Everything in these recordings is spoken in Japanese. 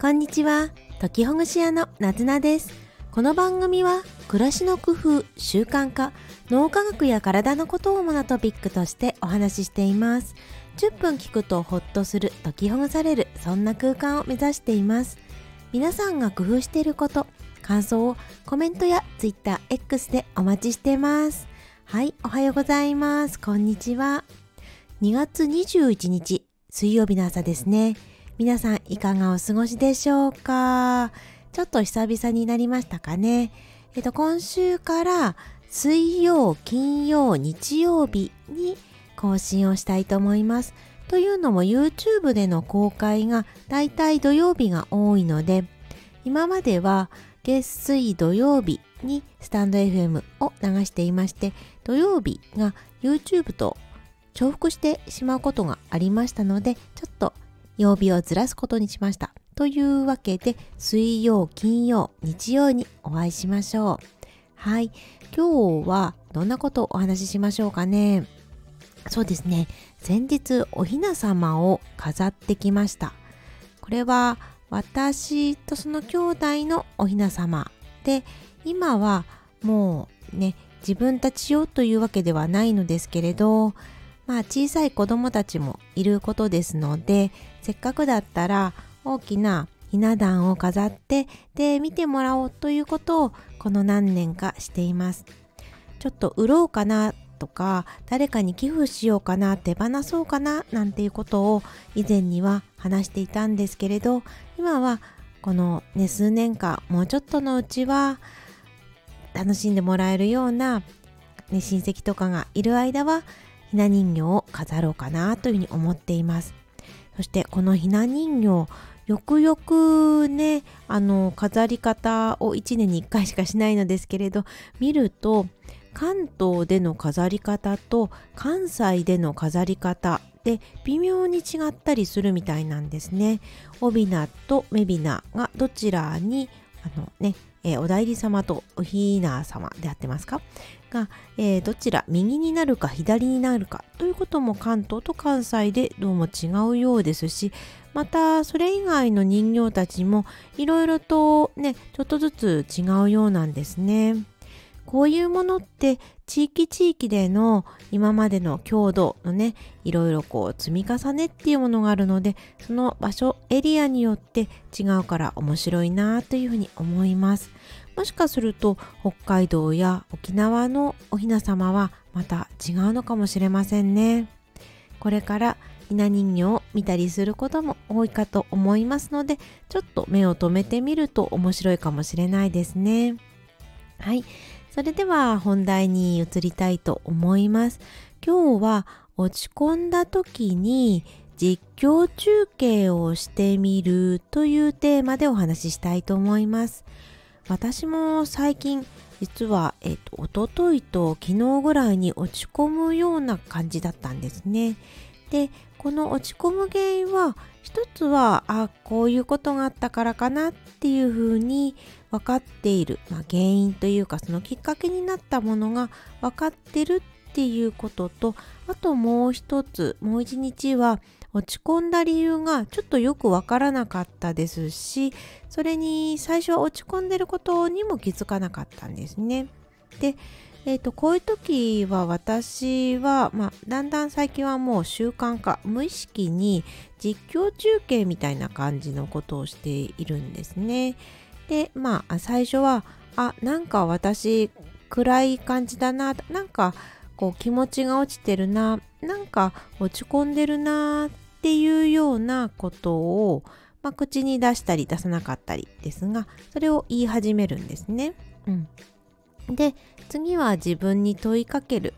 こんにちは。時ほぐし屋のなずなです。この番組は暮らしの工夫習慣化脳科学や体のことを主なトピックとしてお話ししています。10分聞くとホッとする解きほぐされるそんな空間を目指しています。皆さんが工夫していること感想をコメントや TwitterX でお待ちしています。はいおはようございます。こんにちは。2月21日水曜日の朝ですね。皆さんいかがお過ごしでしょうか？ちょっと久々になりましたかね？えっと今週から水曜、金曜、日曜日に更新をしたいと思います。というのも YouTube での公開がだいたい土曜日が多いので今までは月水土曜日にスタンド FM を流していまして土曜日が YouTube と重複してしまうことがありましたのでちょっと曜日をずらすことにしました。というわけで、水曜、金曜、日曜にお会いしましょう。はい。今日はどんなことをお話ししましょうかね。そうですね。先日おひな様を飾ってきました。これは私とその兄弟のおひな様で、今はもうね、自分たち用というわけではないのですけれど、まあ小さい子供たちもいることですのでせっかくだったら大きなひな壇を飾ってで見てもらおうということをこの何年かしています。ちょっと売ろうかなとか誰かに寄付しようかな手放そうかななんていうことを以前には話していたんですけれど今はこのね数年間もうちょっとのうちは楽しんでもらえるような、ね、親戚とかがいる間はひな人形を飾ろうかなというふうに思っていますそしてこのひな人形よくよくねあの飾り方を1年に1回しかしないのですけれど見ると関東での飾り方と関西での飾り方で微妙に違ったりするみたいなんですね。帯名と目びながどちらにあのね、えー、お代理様とおひな様であってますか？が、えー、どちら右になるか左になるかということも関東と関西でどうも違うようですしまたそれ以外の人形たちもいろいろとねちょっとずつ違うようなんですね。こういうものって地域地域での今までの強度のねいろいろこう積み重ねっていうものがあるのでその場所エリアによって違うから面白いなというふうに思いますもしかすると北海道や沖縄のおひな様はまた違うのかもしれませんねこれからひな人形を見たりすることも多いかと思いますのでちょっと目を留めてみると面白いかもしれないですねはいそれでは本題に移りたいと思います。今日は落ち込んだ時に実況中継をしてみるというテーマでお話ししたいと思います。私も最近実は、えっ、と、おとといと昨日ぐらいに落ち込むような感じだったんですね。で、この落ち込む原因は一つはあこういうことがあったからかなっていうふうに分かっている、まあ、原因というかそのきっかけになったものが分かってるっていうこととあともう一つもう一日は落ち込んだ理由がちょっとよく分からなかったですしそれに最初は落ち込んでることにも気づかなかったんですね。でえーと、こういう時は私は、まあ、だんだん最近はもう習慣化無意識に実況中継みたいな感じのことをしているんですね。でまあ最初はあなんか私暗い感じだななんかこう気持ちが落ちてるななんか落ち込んでるなっていうようなことを、まあ、口に出したり出さなかったりですがそれを言い始めるんですね。うん、で次は自分に問いかける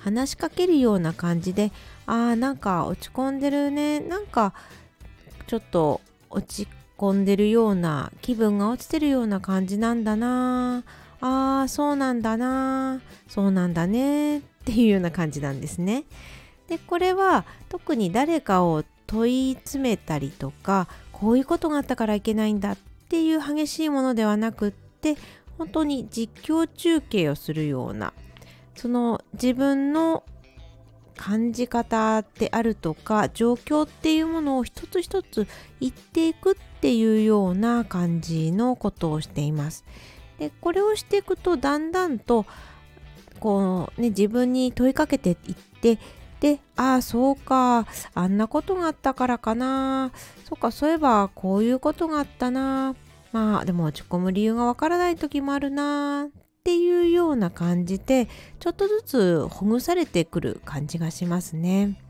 話しかけるような感じであーなんか落ち込んでるね。なんかちょっと落ち込んでるような気分が落ちてるような感じなんだな。あーそうなんだな。そうなんだね。っていうような感じなんですね。でこれは特に誰かを問い詰めたりとかこういうことがあったからいけないんだっていう激しいものではなくって本当に実況中継をするようなその自分の感じ方であるとか状況っていうものを一つ一つ言っていくっていうような感じのことをしています。でこれをしていくとだんだんとこうね自分に問いかけていってでああそうかあんなことがあったからかな。そうかそういえばこういうことがあったな。まあでも落ち込む理由がわからない時もあるな。っていうような感じでちょっとずつほぐされてくる感じがしますね。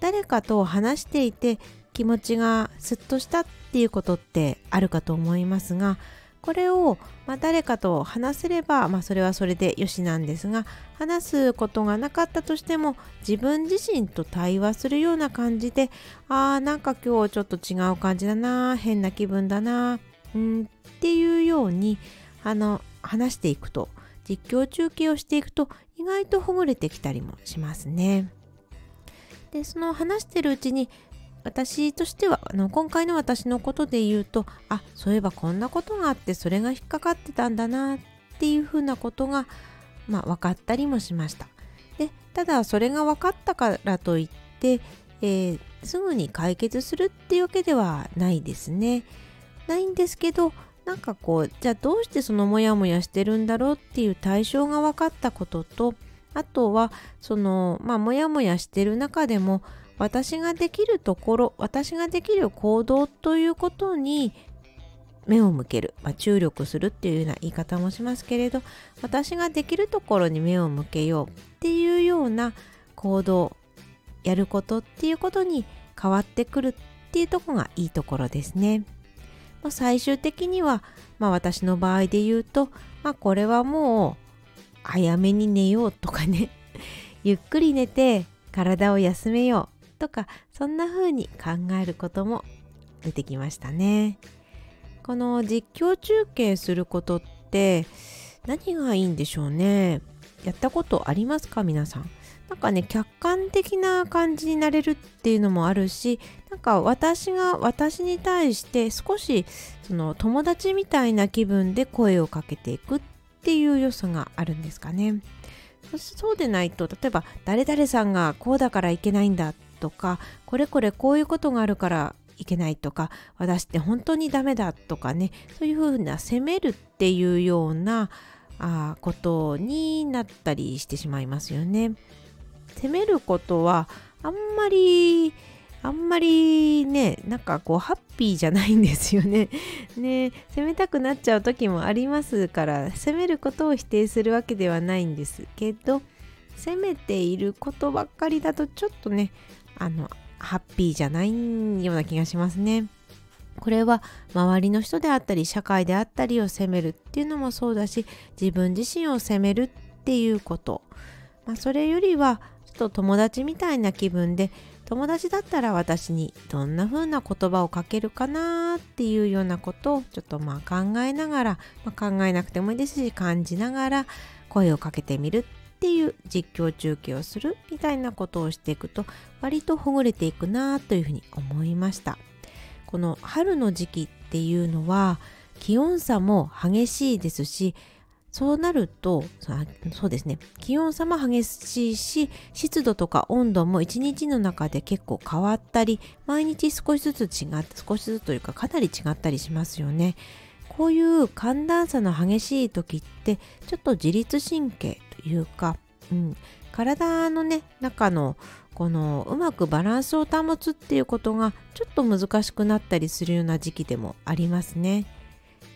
誰かと話していて気持ちがスッとしたっていうことってあるかと思いますがこれを、ま、誰かと話せれば、まあ、それはそれでよしなんですが話すことがなかったとしても自分自身と対話するような感じであーなんか今日ちょっと違う感じだな変な気分だなうんっていうようにあの話していくと実況中継をしていくと意外とほぐれてきたりもしますね。でその話してるうちに私としてはあの今回の私のことで言うとあそういえばこんなことがあってそれが引っかかってたんだなっていうふうなことが、まあ、分かったりもしました。でただそれが分かったからといって、えー、すぐに解決するっていうわけではないですね。ないんですけどなんかこうじゃあどうしてそのモヤモヤしてるんだろうっていう対象が分かったこととあとはそのまあモヤモヤしてる中でも私ができるところ私ができる行動ということに目を向ける、まあ、注力するっていうような言い方もしますけれど私ができるところに目を向けようっていうような行動やることっていうことに変わってくるっていうとこがいいところですね。まあ、最終的には、まあ、私の場合で言うと、まあ、これはもう早めに寝ようとかね。ゆっくり寝て体を休めよう。とかそんな風に考えることも出てきましたね。この実況中継することって何がいいんでしょうね？やったことありますか？皆さん。なんかね客観的な感じになれるっていうのもあるしなんか私が私に対して少しその友達みたいな気分で声をかけていくっていう良さがあるんですかね。そうでないと例えば誰々さんがこうだからいけないんだとかこれこれこういうことがあるからいけないとか私って本当にダメだとかねそういうふうな責めるっていうようなあことになったりしてしまいますよね。責めることはあんまりあんまりねなんかこうハッピーじゃないんですよね。ね責めたくなっちゃう時もありますから責めることを否定するわけではないんですけど責めていることばっかりだとちょっとねあのハッピーじゃないような気がしますね。これは周りの人であったり社会であったりを責めるっていうのもそうだし自分自身を責めるっていうこと、まあ、それよりはちょっと友達みたいな気分で友達だったら私にどんな風な言葉をかけるかなっていうようなことをちょっとまあ考えながら、まあ、考えなくてもいいですし感じながら声をかけてみるっていう実況中継をするみたいなことをしていくと割とほぐれていくなというふうに思いました。この春の時期っていうのは気温差も激しいですしそうなるとそうですね。気温差も激しいし湿度とか温度も一日の中で結構変わったり毎日少しずつ違って少しずつというかかなり違ったりしますよね。こういう寒暖差の激しい時ってちょっと自律神経いうか、うん、体のね中のこのうまくバランスを保つっていうことがちょっと難しくなったりするような時期でもありますね。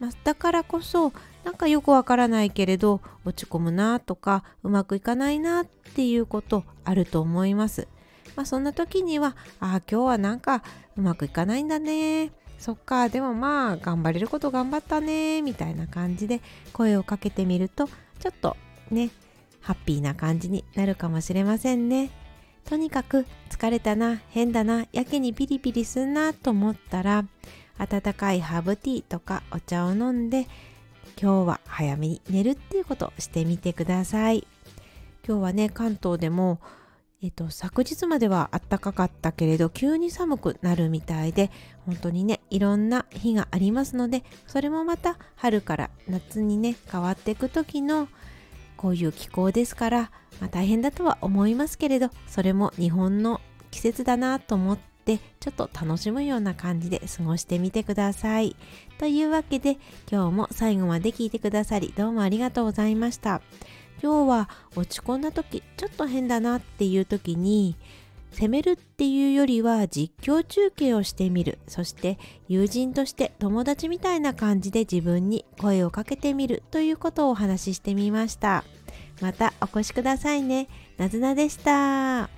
まあ、だからこそなんかよくわからないけれど落ち込むなとかうまくいかないなっていうことあると思います。まあ、そんな時にはああ今日はなんかうまくいかないんだねそっかでもまあ頑張れること頑張ったねみたいな感じで声をかけてみるとちょっとねハッピーな感じになるかもしれませんね。とにかく疲れたな変だなやけにピリピリすんなと思ったら温かいハーブティーとかお茶を飲んで今日は早めに寝るっていうことをしてみてください。今日はね関東でもえっと、昨日までは暖かかったけれど急に寒くなるみたいで本当にねいろんな日がありますのでそれもまた春から夏にね変わっていく時のこういう気候ですから、まあ、大変だとは思いますけれどそれも日本の季節だなと思ってちょっと楽しむような感じで過ごしてみてください。というわけで今日も最後まで聞いてくださりどうもありがとうございました。今日は落ち込んだ時ちょっと変だなっていう時に責めるっていうよりは実況中継をしてみる。そして友人として友達みたいな感じで自分に声をかけてみる。ということをお話ししてみました。またお越しくださいね。なずなでした。